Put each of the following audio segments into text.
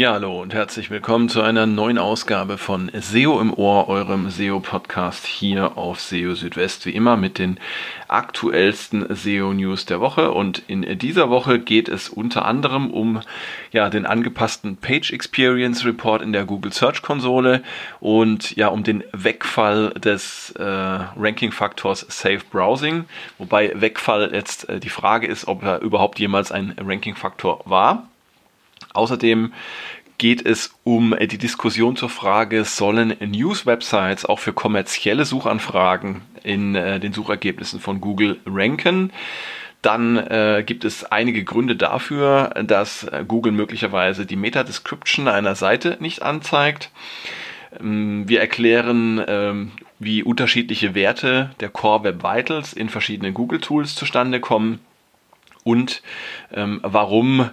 Ja, hallo und herzlich willkommen zu einer neuen Ausgabe von SEO im Ohr, eurem SEO-Podcast hier auf SEO Südwest, wie immer mit den aktuellsten SEO-News der Woche. Und in dieser Woche geht es unter anderem um ja, den angepassten Page Experience Report in der Google Search Konsole und ja, um den Wegfall des äh, Ranking-Faktors Safe Browsing. Wobei Wegfall jetzt äh, die Frage ist, ob er überhaupt jemals ein Ranking-Faktor war. Außerdem geht es um die Diskussion zur Frage, sollen News-Websites auch für kommerzielle Suchanfragen in äh, den Suchergebnissen von Google ranken? Dann äh, gibt es einige Gründe dafür, dass Google möglicherweise die Meta-Description einer Seite nicht anzeigt. Ähm, wir erklären, ähm, wie unterschiedliche Werte der Core Web Vitals in verschiedenen Google-Tools zustande kommen und ähm, warum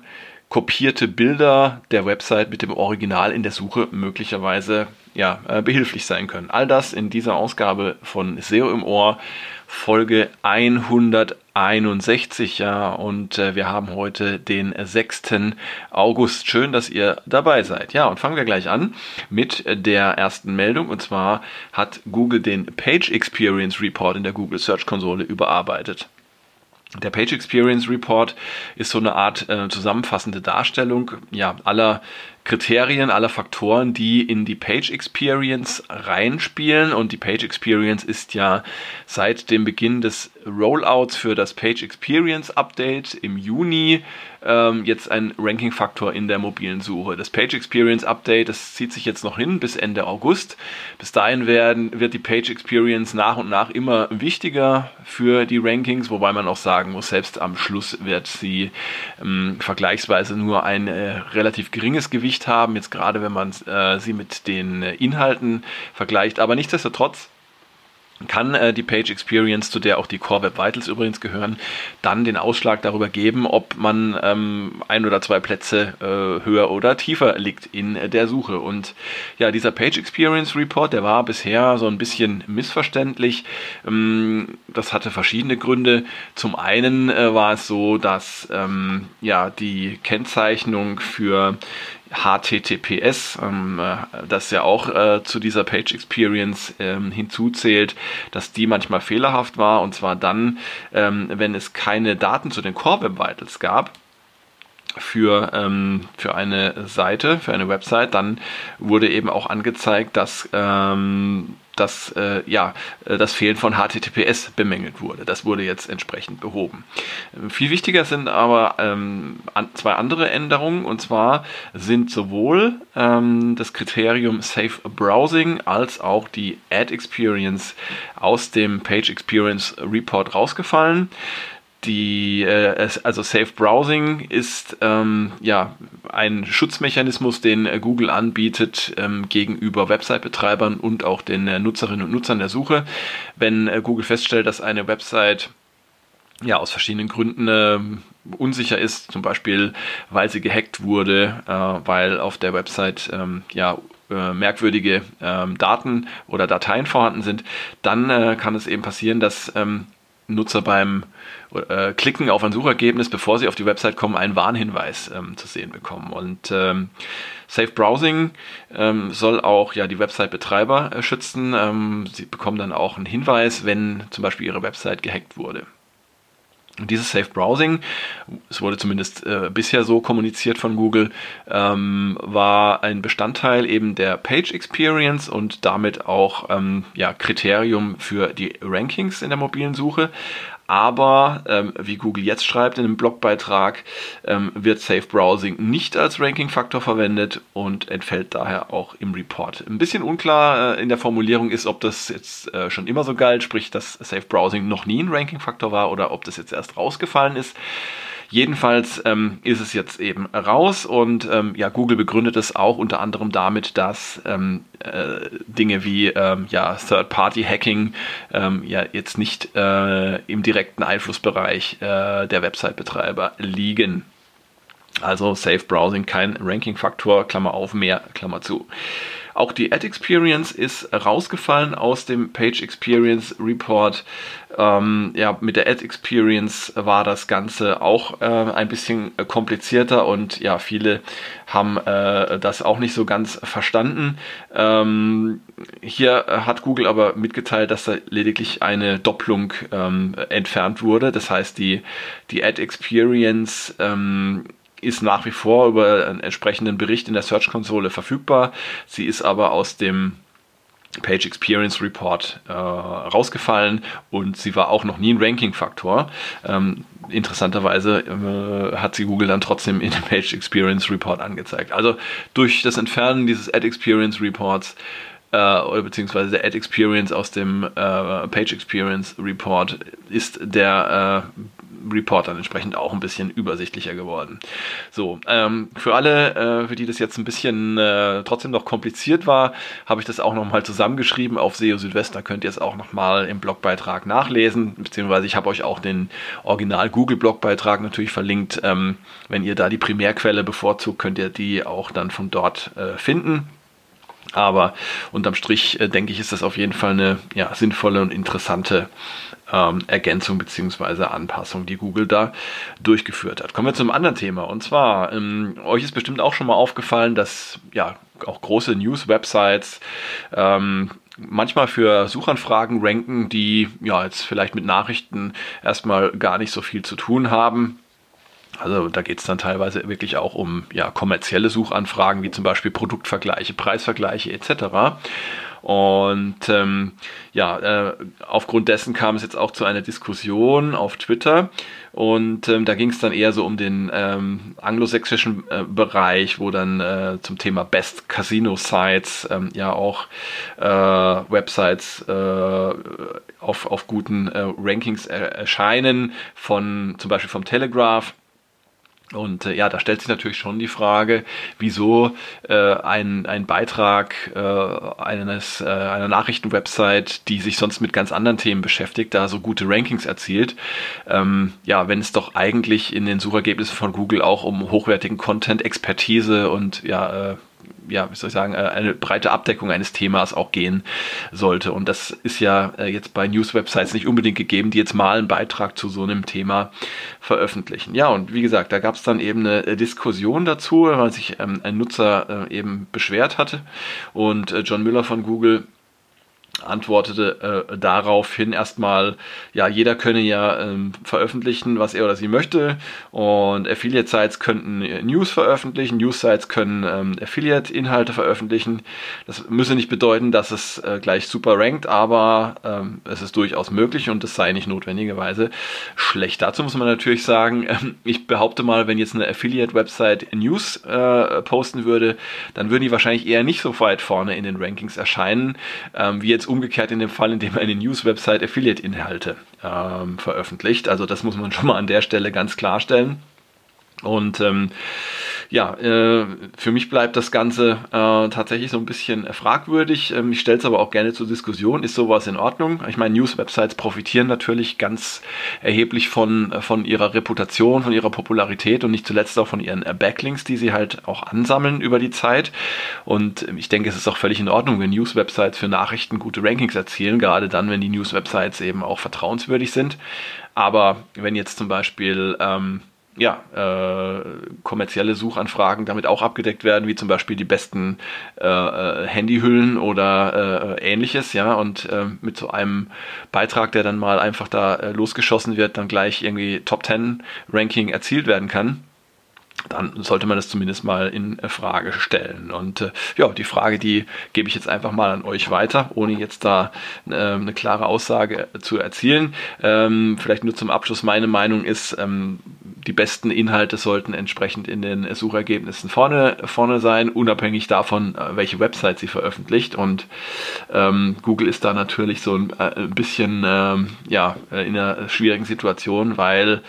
kopierte Bilder der Website mit dem Original in der Suche möglicherweise ja, äh, behilflich sein können. All das in dieser Ausgabe von SEO im Ohr, Folge 161, ja, und äh, wir haben heute den 6. August. Schön, dass ihr dabei seid. Ja, und fangen wir gleich an mit der ersten Meldung, und zwar hat Google den Page Experience Report in der Google Search Konsole überarbeitet. Der Page Experience Report ist so eine Art äh, zusammenfassende Darstellung ja, aller Kriterien, aller Faktoren, die in die Page Experience reinspielen. Und die Page Experience ist ja seit dem Beginn des Rollouts für das Page Experience Update im Juni ähm, jetzt ein Ranking-Faktor in der mobilen Suche. Das Page Experience Update, das zieht sich jetzt noch hin bis Ende August. Bis dahin werden, wird die Page Experience nach und nach immer wichtiger für die Rankings, wobei man auch sagen muss, selbst am Schluss wird sie ähm, vergleichsweise nur ein äh, relativ geringes Gewicht Gewicht haben, jetzt gerade wenn man äh, sie mit den äh, Inhalten vergleicht. Aber nichtsdestotrotz kann äh, die Page Experience, zu der auch die Core Web Vitals übrigens gehören, dann den Ausschlag darüber geben, ob man ähm, ein oder zwei Plätze äh, höher oder tiefer liegt in äh, der Suche. Und ja, dieser Page Experience Report, der war bisher so ein bisschen missverständlich. Ähm, das hatte verschiedene Gründe. Zum einen äh, war es so, dass ähm, ja die Kennzeichnung für HTTPS, ähm, äh, das ja auch äh, zu dieser Page Experience ähm, hinzuzählt, dass die manchmal fehlerhaft war. Und zwar dann, ähm, wenn es keine Daten zu den Core Web Vitals gab für, ähm, für eine Seite, für eine Website, dann wurde eben auch angezeigt, dass ähm, dass äh, ja, äh, das Fehlen von HTTPS bemängelt wurde. Das wurde jetzt entsprechend behoben. Ähm, viel wichtiger sind aber ähm, an, zwei andere Änderungen und zwar sind sowohl ähm, das Kriterium Safe Browsing als auch die Ad Experience aus dem Page Experience Report rausgefallen die, äh, also Safe Browsing ist ähm, ja ein Schutzmechanismus, den äh, Google anbietet ähm, gegenüber Website-Betreibern und auch den äh, Nutzerinnen und Nutzern der Suche. Wenn äh, Google feststellt, dass eine Website ja aus verschiedenen Gründen äh, unsicher ist, zum Beispiel weil sie gehackt wurde, weil auf der Website ähm, ja merkwürdige ähm, Daten oder Dateien vorhanden sind, dann kann es eben passieren, dass ähm, Nutzer beim äh, Klicken auf ein Suchergebnis, bevor sie auf die Website kommen, einen Warnhinweis ähm, zu sehen bekommen. Und ähm, Safe Browsing ähm, soll auch ja die Website-Betreiber äh, schützen. Ähm, sie bekommen dann auch einen Hinweis, wenn zum Beispiel ihre Website gehackt wurde. Und dieses Safe Browsing, es wurde zumindest äh, bisher so kommuniziert von Google, ähm, war ein Bestandteil eben der Page Experience und damit auch ähm, ja, Kriterium für die Rankings in der mobilen Suche. Aber ähm, wie Google jetzt schreibt in einem Blogbeitrag, ähm, wird Safe Browsing nicht als Ranking-Faktor verwendet und entfällt daher auch im Report. Ein bisschen unklar äh, in der Formulierung ist, ob das jetzt äh, schon immer so galt, sprich, dass Safe Browsing noch nie ein Ranking-Faktor war oder ob das jetzt erst rausgefallen ist. Jedenfalls ähm, ist es jetzt eben raus und ähm, ja, Google begründet es auch unter anderem damit, dass ähm, äh, Dinge wie ähm, ja, Third-Party-Hacking ähm, ja jetzt nicht äh, im direkten Einflussbereich äh, der Website-Betreiber liegen. Also Safe Browsing kein Ranking-Faktor, Klammer auf, mehr, Klammer zu. Auch die Ad Experience ist rausgefallen aus dem Page Experience Report. Ähm, ja, mit der Ad Experience war das Ganze auch äh, ein bisschen komplizierter und ja, viele haben äh, das auch nicht so ganz verstanden. Ähm, hier hat Google aber mitgeteilt, dass da lediglich eine Doppelung ähm, entfernt wurde. Das heißt, die, die Ad Experience ähm, ist nach wie vor über einen entsprechenden Bericht in der Search-Konsole verfügbar. Sie ist aber aus dem Page Experience Report äh, rausgefallen und sie war auch noch nie ein Ranking-Faktor. Ähm, interessanterweise äh, hat sie Google dann trotzdem in dem Page Experience Report angezeigt. Also durch das Entfernen dieses Ad Experience Reports äh, beziehungsweise der Ad Experience aus dem äh, Page Experience Report ist der äh, Report dann entsprechend auch ein bisschen übersichtlicher geworden. So, ähm, für alle, äh, für die das jetzt ein bisschen äh, trotzdem noch kompliziert war, habe ich das auch nochmal zusammengeschrieben auf SEO Südwest. Da könnt ihr es auch nochmal im Blogbeitrag nachlesen, beziehungsweise ich habe euch auch den Original Google Blogbeitrag natürlich verlinkt. Ähm, wenn ihr da die Primärquelle bevorzugt, könnt ihr die auch dann von dort äh, finden. Aber unterm Strich äh, denke ich, ist das auf jeden Fall eine ja, sinnvolle und interessante ähm, Ergänzung bzw. Anpassung, die Google da durchgeführt hat. Kommen wir zum anderen Thema. Und zwar, ähm, euch ist bestimmt auch schon mal aufgefallen, dass ja auch große News-Websites ähm, manchmal für Suchanfragen ranken, die ja jetzt vielleicht mit Nachrichten erstmal gar nicht so viel zu tun haben. Also da geht es dann teilweise wirklich auch um ja, kommerzielle Suchanfragen, wie zum Beispiel Produktvergleiche, Preisvergleiche etc. Und ähm, ja, äh, aufgrund dessen kam es jetzt auch zu einer Diskussion auf Twitter. Und ähm, da ging es dann eher so um den ähm, anglosächsischen äh, Bereich, wo dann äh, zum Thema Best Casino Sites ähm, ja auch äh, Websites äh, auf, auf guten äh, Rankings erscheinen, von zum Beispiel vom Telegraph und äh, ja, da stellt sich natürlich schon die Frage, wieso äh, ein, ein Beitrag äh, eines, äh, einer Nachrichtenwebsite, die sich sonst mit ganz anderen Themen beschäftigt, da so gute Rankings erzielt. Ähm, ja, wenn es doch eigentlich in den Suchergebnissen von Google auch um hochwertigen Content, Expertise und ja, äh, ja, wie soll ich sagen, äh, eine breite Abdeckung eines Themas auch gehen sollte. Und das ist ja äh, jetzt bei News-Websites nicht unbedingt gegeben, die jetzt mal einen Beitrag zu so einem Thema veröffentlichen. Ja, und wie gesagt, da gab es dann eben eine äh, Diskussion dazu, weil sich ähm, ein Nutzer eben beschwert hatte. Und John Müller von Google antwortete äh, daraufhin erstmal, ja, jeder könne ja ähm, veröffentlichen, was er oder sie möchte und Affiliate-Sites könnten News veröffentlichen, News-Sites können ähm, Affiliate-Inhalte veröffentlichen. Das müsse nicht bedeuten, dass es äh, gleich super rankt, aber ähm, es ist durchaus möglich und es sei nicht notwendigerweise schlecht. Dazu muss man natürlich sagen, äh, ich behaupte mal, wenn jetzt eine Affiliate-Website News äh, posten würde, dann würden die wahrscheinlich eher nicht so weit vorne in den Rankings erscheinen, ähm, wie jetzt umgekehrt in dem Fall, in dem eine News-Website Affiliate-Inhalte ähm, veröffentlicht. Also das muss man schon mal an der Stelle ganz klarstellen. Und ähm, ja, äh, für mich bleibt das Ganze äh, tatsächlich so ein bisschen äh, fragwürdig. Ähm, ich stelle es aber auch gerne zur Diskussion. Ist sowas in Ordnung? Ich meine, News-Websites profitieren natürlich ganz erheblich von, äh, von ihrer Reputation, von ihrer Popularität und nicht zuletzt auch von ihren äh, Backlinks, die sie halt auch ansammeln über die Zeit. Und ähm, ich denke, es ist auch völlig in Ordnung, wenn News-Websites für Nachrichten gute Rankings erzielen, gerade dann, wenn die News-Websites eben auch vertrauenswürdig sind. Aber wenn jetzt zum Beispiel ähm, ja, äh, kommerzielle Suchanfragen damit auch abgedeckt werden, wie zum Beispiel die besten äh, äh, Handyhüllen oder äh, ähnliches, ja, und äh, mit so einem Beitrag, der dann mal einfach da äh, losgeschossen wird, dann gleich irgendwie Top 10 Ranking erzielt werden kann dann sollte man das zumindest mal in Frage stellen. Und äh, ja, die Frage, die gebe ich jetzt einfach mal an euch weiter, ohne jetzt da äh, eine klare Aussage zu erzielen. Ähm, vielleicht nur zum Abschluss meine Meinung ist, ähm, die besten Inhalte sollten entsprechend in den Suchergebnissen vorne, vorne sein, unabhängig davon, äh, welche Website sie veröffentlicht. Und ähm, Google ist da natürlich so ein, äh, ein bisschen ähm, ja, in einer schwierigen Situation, weil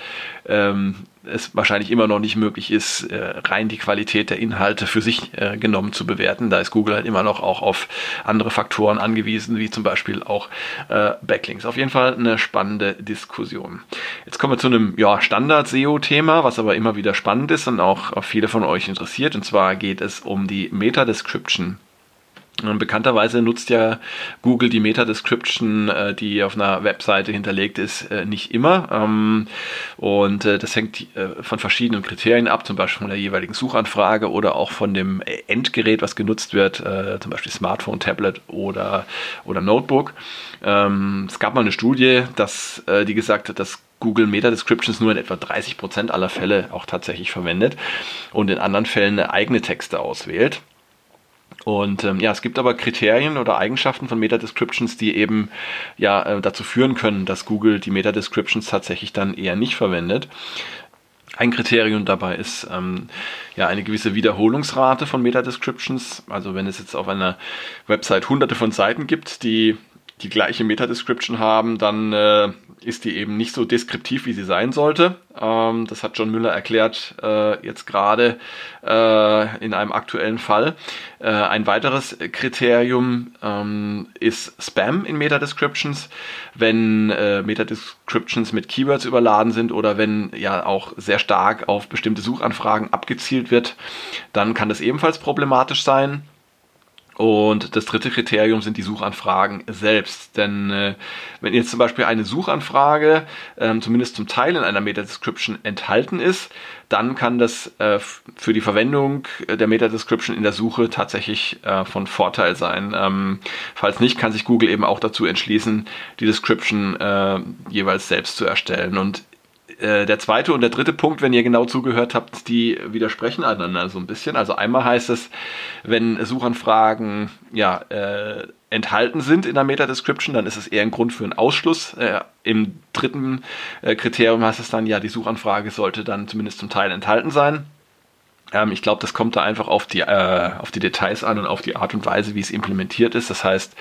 ähm, es wahrscheinlich immer noch nicht möglich ist, äh, rein die Qualität der Inhalte für sich äh, genommen zu bewerten. Da ist Google halt immer noch auch auf andere Faktoren angewiesen, wie zum Beispiel auch äh, Backlinks. Auf jeden Fall eine spannende Diskussion. Jetzt kommen wir zu einem ja, Standard-SEO-Thema, was aber immer wieder spannend ist und auch viele von euch interessiert. Und zwar geht es um die Meta-Description Bekannterweise nutzt ja Google die Meta-Description, äh, die auf einer Webseite hinterlegt ist, äh, nicht immer. Ähm, und äh, das hängt von verschiedenen Kriterien ab, zum Beispiel von der jeweiligen Suchanfrage oder auch von dem Endgerät, was genutzt wird, zum Beispiel Smartphone, Tablet oder, oder Notebook. Ähm, es gab mal eine Studie, dass, die gesagt hat, dass Google Meta Descriptions nur in etwa 30% aller Fälle auch tatsächlich verwendet und in anderen Fällen eigene Texte auswählt. Und ähm, ja, es gibt aber Kriterien oder Eigenschaften von Meta-Descriptions, die eben ja äh, dazu führen können, dass Google die Meta-Descriptions tatsächlich dann eher nicht verwendet. Ein Kriterium dabei ist ähm, ja eine gewisse Wiederholungsrate von Meta-Descriptions. Also wenn es jetzt auf einer Website hunderte von Seiten gibt, die die gleiche Meta-Description haben, dann äh, ist die eben nicht so deskriptiv, wie sie sein sollte. Ähm, das hat John Müller erklärt, äh, jetzt gerade äh, in einem aktuellen Fall. Äh, ein weiteres Kriterium ähm, ist Spam in Meta-Descriptions. Wenn äh, Meta-Descriptions mit Keywords überladen sind oder wenn ja auch sehr stark auf bestimmte Suchanfragen abgezielt wird, dann kann das ebenfalls problematisch sein. Und das dritte Kriterium sind die Suchanfragen selbst. Denn äh, wenn jetzt zum Beispiel eine Suchanfrage ähm, zumindest zum Teil in einer Meta-Description enthalten ist, dann kann das äh, für die Verwendung der Meta-Description in der Suche tatsächlich äh, von Vorteil sein. Ähm, falls nicht, kann sich Google eben auch dazu entschließen, die Description äh, jeweils selbst zu erstellen. Und äh, der zweite und der dritte Punkt, wenn ihr genau zugehört habt, die widersprechen einander so ein bisschen. Also einmal heißt es, wenn Suchanfragen ja, äh, enthalten sind in der Meta-Description, dann ist es eher ein Grund für einen Ausschluss. Äh, Im dritten äh, Kriterium heißt es dann, ja, die Suchanfrage sollte dann zumindest zum Teil enthalten sein. Ähm, ich glaube, das kommt da einfach auf die, äh, auf die Details an und auf die Art und Weise, wie es implementiert ist. Das heißt,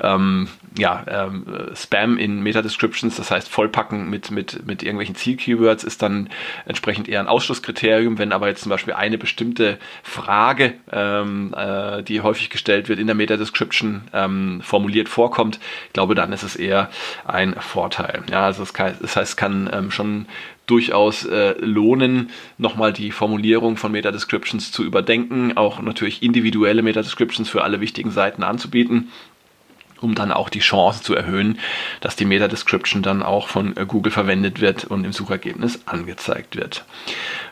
ähm, ja, ähm, Spam in Meta-Descriptions, das heißt Vollpacken mit, mit, mit irgendwelchen Ziel-Keywords ist dann entsprechend eher ein Ausschlusskriterium. Wenn aber jetzt zum Beispiel eine bestimmte Frage, ähm, äh, die häufig gestellt wird, in der Meta-Description ähm, formuliert vorkommt, ich glaube, dann ist es eher ein Vorteil. Ja, also das, kann, das heißt, es kann ähm, schon durchaus äh, lohnen, nochmal die Formulierung von Meta-Descriptions zu überdenken, auch natürlich individuelle Meta-Descriptions für alle wichtigen Seiten anzubieten um dann auch die Chance zu erhöhen, dass die Meta-Description dann auch von äh, Google verwendet wird und im Suchergebnis angezeigt wird.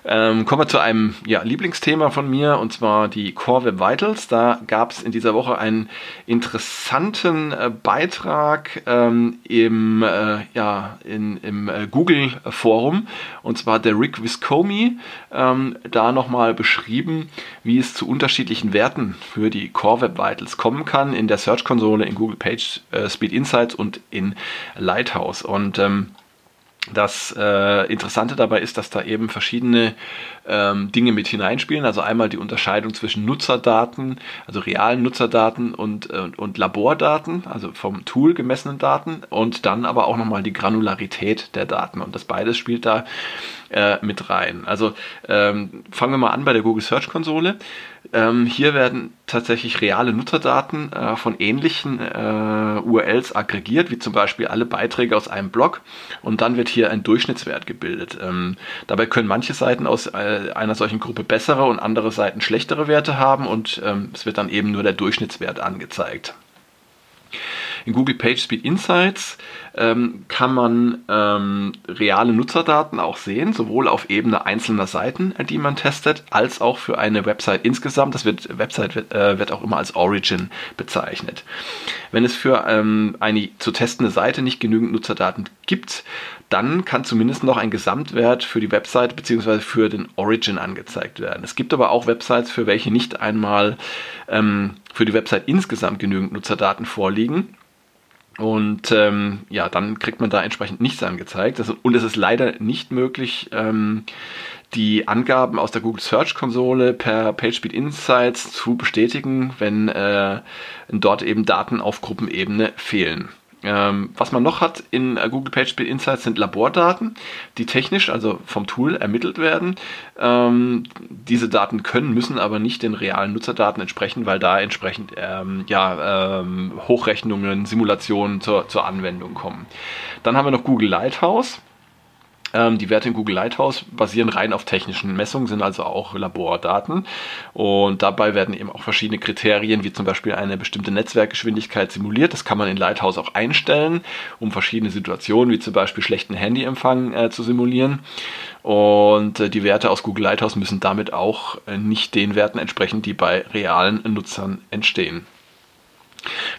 Ähm, kommen wir zu einem ja, Lieblingsthema von mir und zwar die Core Web Vitals. Da gab es in dieser Woche einen interessanten äh, Beitrag ähm, im, äh, ja, in, im äh, Google Forum und zwar der Rick Viscomi ähm, da nochmal beschrieben, wie es zu unterschiedlichen Werten für die Core Web Vitals kommen kann in der Search Konsole in Google Page äh, Speed Insights und in Lighthouse. Und ähm, das äh, Interessante dabei ist, dass da eben verschiedene ähm, Dinge mit hineinspielen. Also einmal die Unterscheidung zwischen Nutzerdaten, also realen Nutzerdaten und, äh, und Labordaten, also vom Tool gemessenen Daten und dann aber auch nochmal die Granularität der Daten. Und das beides spielt da äh, mit rein. Also ähm, fangen wir mal an bei der Google Search Konsole. Ähm, hier werden tatsächlich reale Nutzerdaten äh, von ähnlichen äh, URLs aggregiert, wie zum Beispiel alle Beiträge aus einem Blog und dann wird hier ein Durchschnittswert gebildet. Ähm, dabei können manche Seiten aus äh, einer solchen Gruppe bessere und andere Seiten schlechtere Werte haben und ähm, es wird dann eben nur der Durchschnittswert angezeigt. In Google PageSpeed Insights ähm, kann man ähm, reale Nutzerdaten auch sehen, sowohl auf Ebene einzelner Seiten, die man testet, als auch für eine Website insgesamt. Das wird, Website wird, äh, wird auch immer als Origin bezeichnet. Wenn es für ähm, eine zu testende Seite nicht genügend Nutzerdaten gibt, dann kann zumindest noch ein Gesamtwert für die Website bzw. für den Origin angezeigt werden. Es gibt aber auch Websites, für welche nicht einmal ähm, für die Website insgesamt genügend Nutzerdaten vorliegen. Und ähm, ja, dann kriegt man da entsprechend nichts angezeigt. Das, und es ist leider nicht möglich, ähm, die Angaben aus der Google Search Konsole per PageSpeed Insights zu bestätigen, wenn äh, dort eben Daten auf Gruppenebene fehlen. Ähm, was man noch hat in äh, Google PageSpeed Insights sind Labordaten, die technisch, also vom Tool ermittelt werden. Ähm, diese Daten können, müssen aber nicht den realen Nutzerdaten entsprechen, weil da entsprechend ähm, ja, ähm, Hochrechnungen, Simulationen zur, zur Anwendung kommen. Dann haben wir noch Google Lighthouse. Ähm, die Werte in Google Lighthouse basieren rein auf technischen Messungen, sind also auch Labordaten. Und dabei werden eben auch verschiedene Kriterien, wie zum Beispiel eine bestimmte Netzwerkgeschwindigkeit simuliert. Das kann man in Lighthouse auch einstellen, um verschiedene Situationen, wie zum Beispiel schlechten Handyempfang, äh, zu simulieren. Und äh, die Werte aus Google Lighthouse müssen damit auch äh, nicht den Werten entsprechen, die bei realen Nutzern entstehen.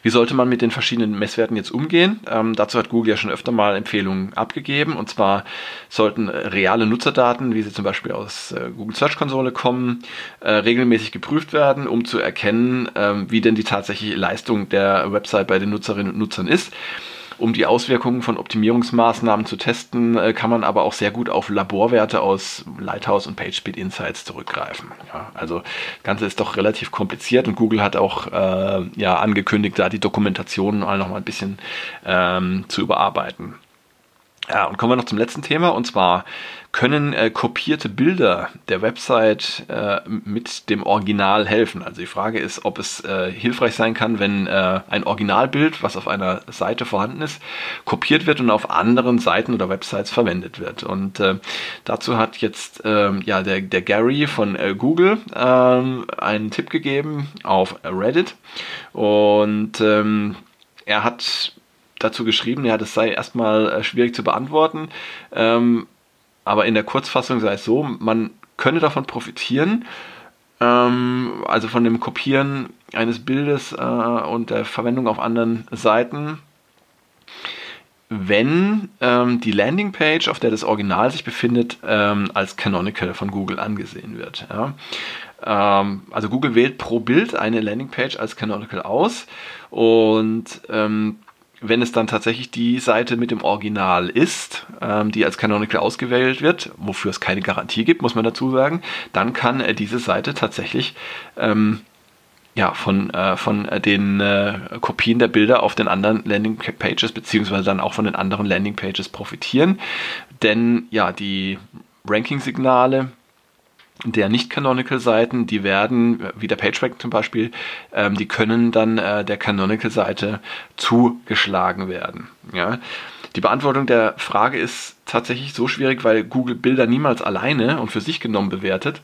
Wie sollte man mit den verschiedenen Messwerten jetzt umgehen? Ähm, dazu hat Google ja schon öfter mal Empfehlungen abgegeben. Und zwar sollten äh, reale Nutzerdaten, wie sie zum Beispiel aus äh, Google Search Konsole kommen, äh, regelmäßig geprüft werden, um zu erkennen, ähm, wie denn die tatsächliche Leistung der Website bei den Nutzerinnen und Nutzern ist. Um die Auswirkungen von Optimierungsmaßnahmen zu testen, äh, kann man aber auch sehr gut auf Laborwerte aus Lighthouse und PageSpeed Insights zurückgreifen. Ja, also das Ganze ist doch relativ kompliziert und Google hat auch äh, ja, angekündigt, da die Dokumentation noch mal ein bisschen ähm, zu überarbeiten. Ja, und kommen wir noch zum letzten Thema und zwar können äh, kopierte Bilder der Website äh, mit dem Original helfen. Also die Frage ist, ob es äh, hilfreich sein kann, wenn äh, ein Originalbild, was auf einer Seite vorhanden ist, kopiert wird und auf anderen Seiten oder Websites verwendet wird. Und äh, dazu hat jetzt ähm, ja der, der Gary von äh, Google ähm, einen Tipp gegeben auf Reddit und ähm, er hat dazu geschrieben, ja, das sei erstmal schwierig zu beantworten. Ähm, aber in der Kurzfassung sei es so, man könne davon profitieren, ähm, also von dem Kopieren eines Bildes äh, und der Verwendung auf anderen Seiten, wenn ähm, die Landingpage, auf der das Original sich befindet, ähm, als canonical von Google angesehen wird. Ja. Ähm, also Google wählt pro Bild eine Landingpage als canonical aus und ähm, wenn es dann tatsächlich die Seite mit dem Original ist, ähm, die als Canonical ausgewählt wird, wofür es keine Garantie gibt, muss man dazu sagen, dann kann äh, diese Seite tatsächlich ähm, ja, von, äh, von den äh, Kopien der Bilder auf den anderen Landingpages beziehungsweise dann auch von den anderen Landingpages profitieren. Denn ja, die Ranking-Signale der nicht-Canonical-Seiten, die werden, wie der PageRank zum Beispiel, ähm, die können dann äh, der Canonical-Seite zugeschlagen werden. Ja? Die Beantwortung der Frage ist tatsächlich so schwierig, weil Google Bilder niemals alleine und für sich genommen bewertet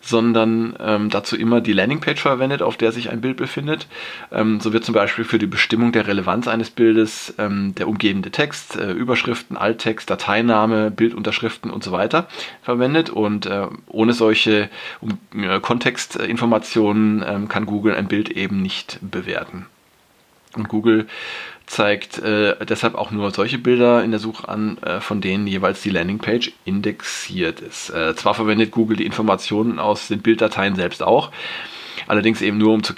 sondern ähm, dazu immer die Landingpage verwendet, auf der sich ein Bild befindet. Ähm, so wird zum Beispiel für die Bestimmung der Relevanz eines Bildes ähm, der umgebende Text, äh, Überschriften, Alttext, Dateiname, Bildunterschriften und so weiter verwendet. Und äh, ohne solche um, äh, Kontextinformationen ähm, kann Google ein Bild eben nicht bewerten. Und Google zeigt äh, deshalb auch nur solche Bilder in der Suche an, äh, von denen jeweils die Landingpage indexiert ist. Äh, zwar verwendet Google die Informationen aus den Bilddateien selbst auch, allerdings eben nur um zu,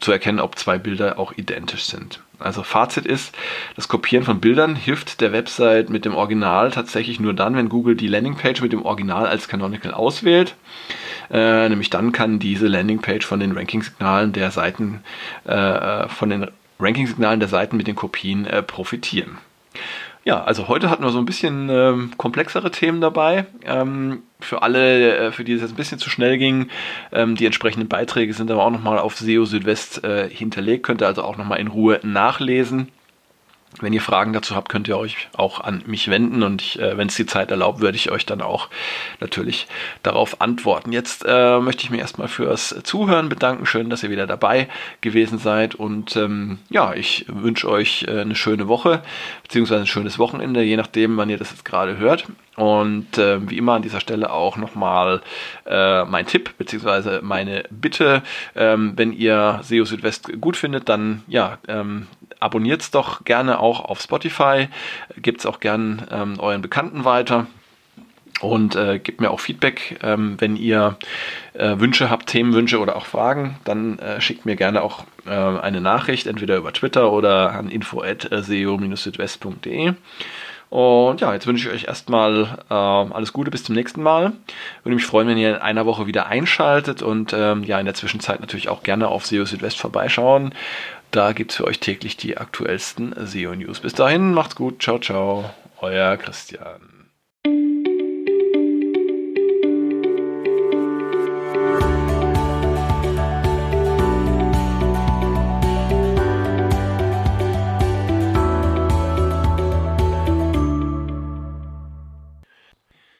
zu erkennen, ob zwei Bilder auch identisch sind. Also Fazit ist, das Kopieren von Bildern hilft der Website mit dem Original tatsächlich nur dann, wenn Google die Landingpage mit dem Original als Canonical auswählt. Äh, nämlich dann kann diese Landingpage von den Ranking-Signalen der Seiten, äh, äh von den Ranking-Signalen der Seiten mit den Kopien äh, profitieren. Ja, also heute hatten wir so ein bisschen ähm, komplexere Themen dabei. Ähm, für alle, äh, für die es jetzt ein bisschen zu schnell ging, ähm, die entsprechenden Beiträge sind aber auch nochmal auf SEO Südwest äh, hinterlegt. Könnt ihr also auch nochmal in Ruhe nachlesen. Wenn ihr Fragen dazu habt, könnt ihr euch auch an mich wenden und äh, wenn es die Zeit erlaubt, würde ich euch dann auch natürlich darauf antworten. Jetzt äh, möchte ich mich erstmal fürs Zuhören bedanken. Schön, dass ihr wieder dabei gewesen seid und ähm, ja, ich wünsche euch äh, eine schöne Woche beziehungsweise ein schönes Wochenende, je nachdem, wann ihr das jetzt gerade hört. Und äh, wie immer an dieser Stelle auch nochmal äh, mein Tipp beziehungsweise meine Bitte, ähm, wenn ihr SEO Südwest gut findet, dann ja, ähm, abonniert es doch gerne auch auf Spotify, gebt es auch gerne ähm, euren Bekannten weiter und äh, gebt mir auch Feedback, ähm, wenn ihr äh, Wünsche habt, Themenwünsche oder auch Fragen, dann äh, schickt mir gerne auch äh, eine Nachricht, entweder über Twitter oder an info@seo-südwest.de. Und ja, jetzt wünsche ich euch erstmal äh, alles Gute bis zum nächsten Mal. Würde mich freuen, wenn ihr in einer Woche wieder einschaltet und ähm, ja, in der Zwischenzeit natürlich auch gerne auf SEO Südwest vorbeischauen. Da gibt es für euch täglich die aktuellsten SEO-News. Bis dahin, macht's gut, ciao, ciao, euer Christian.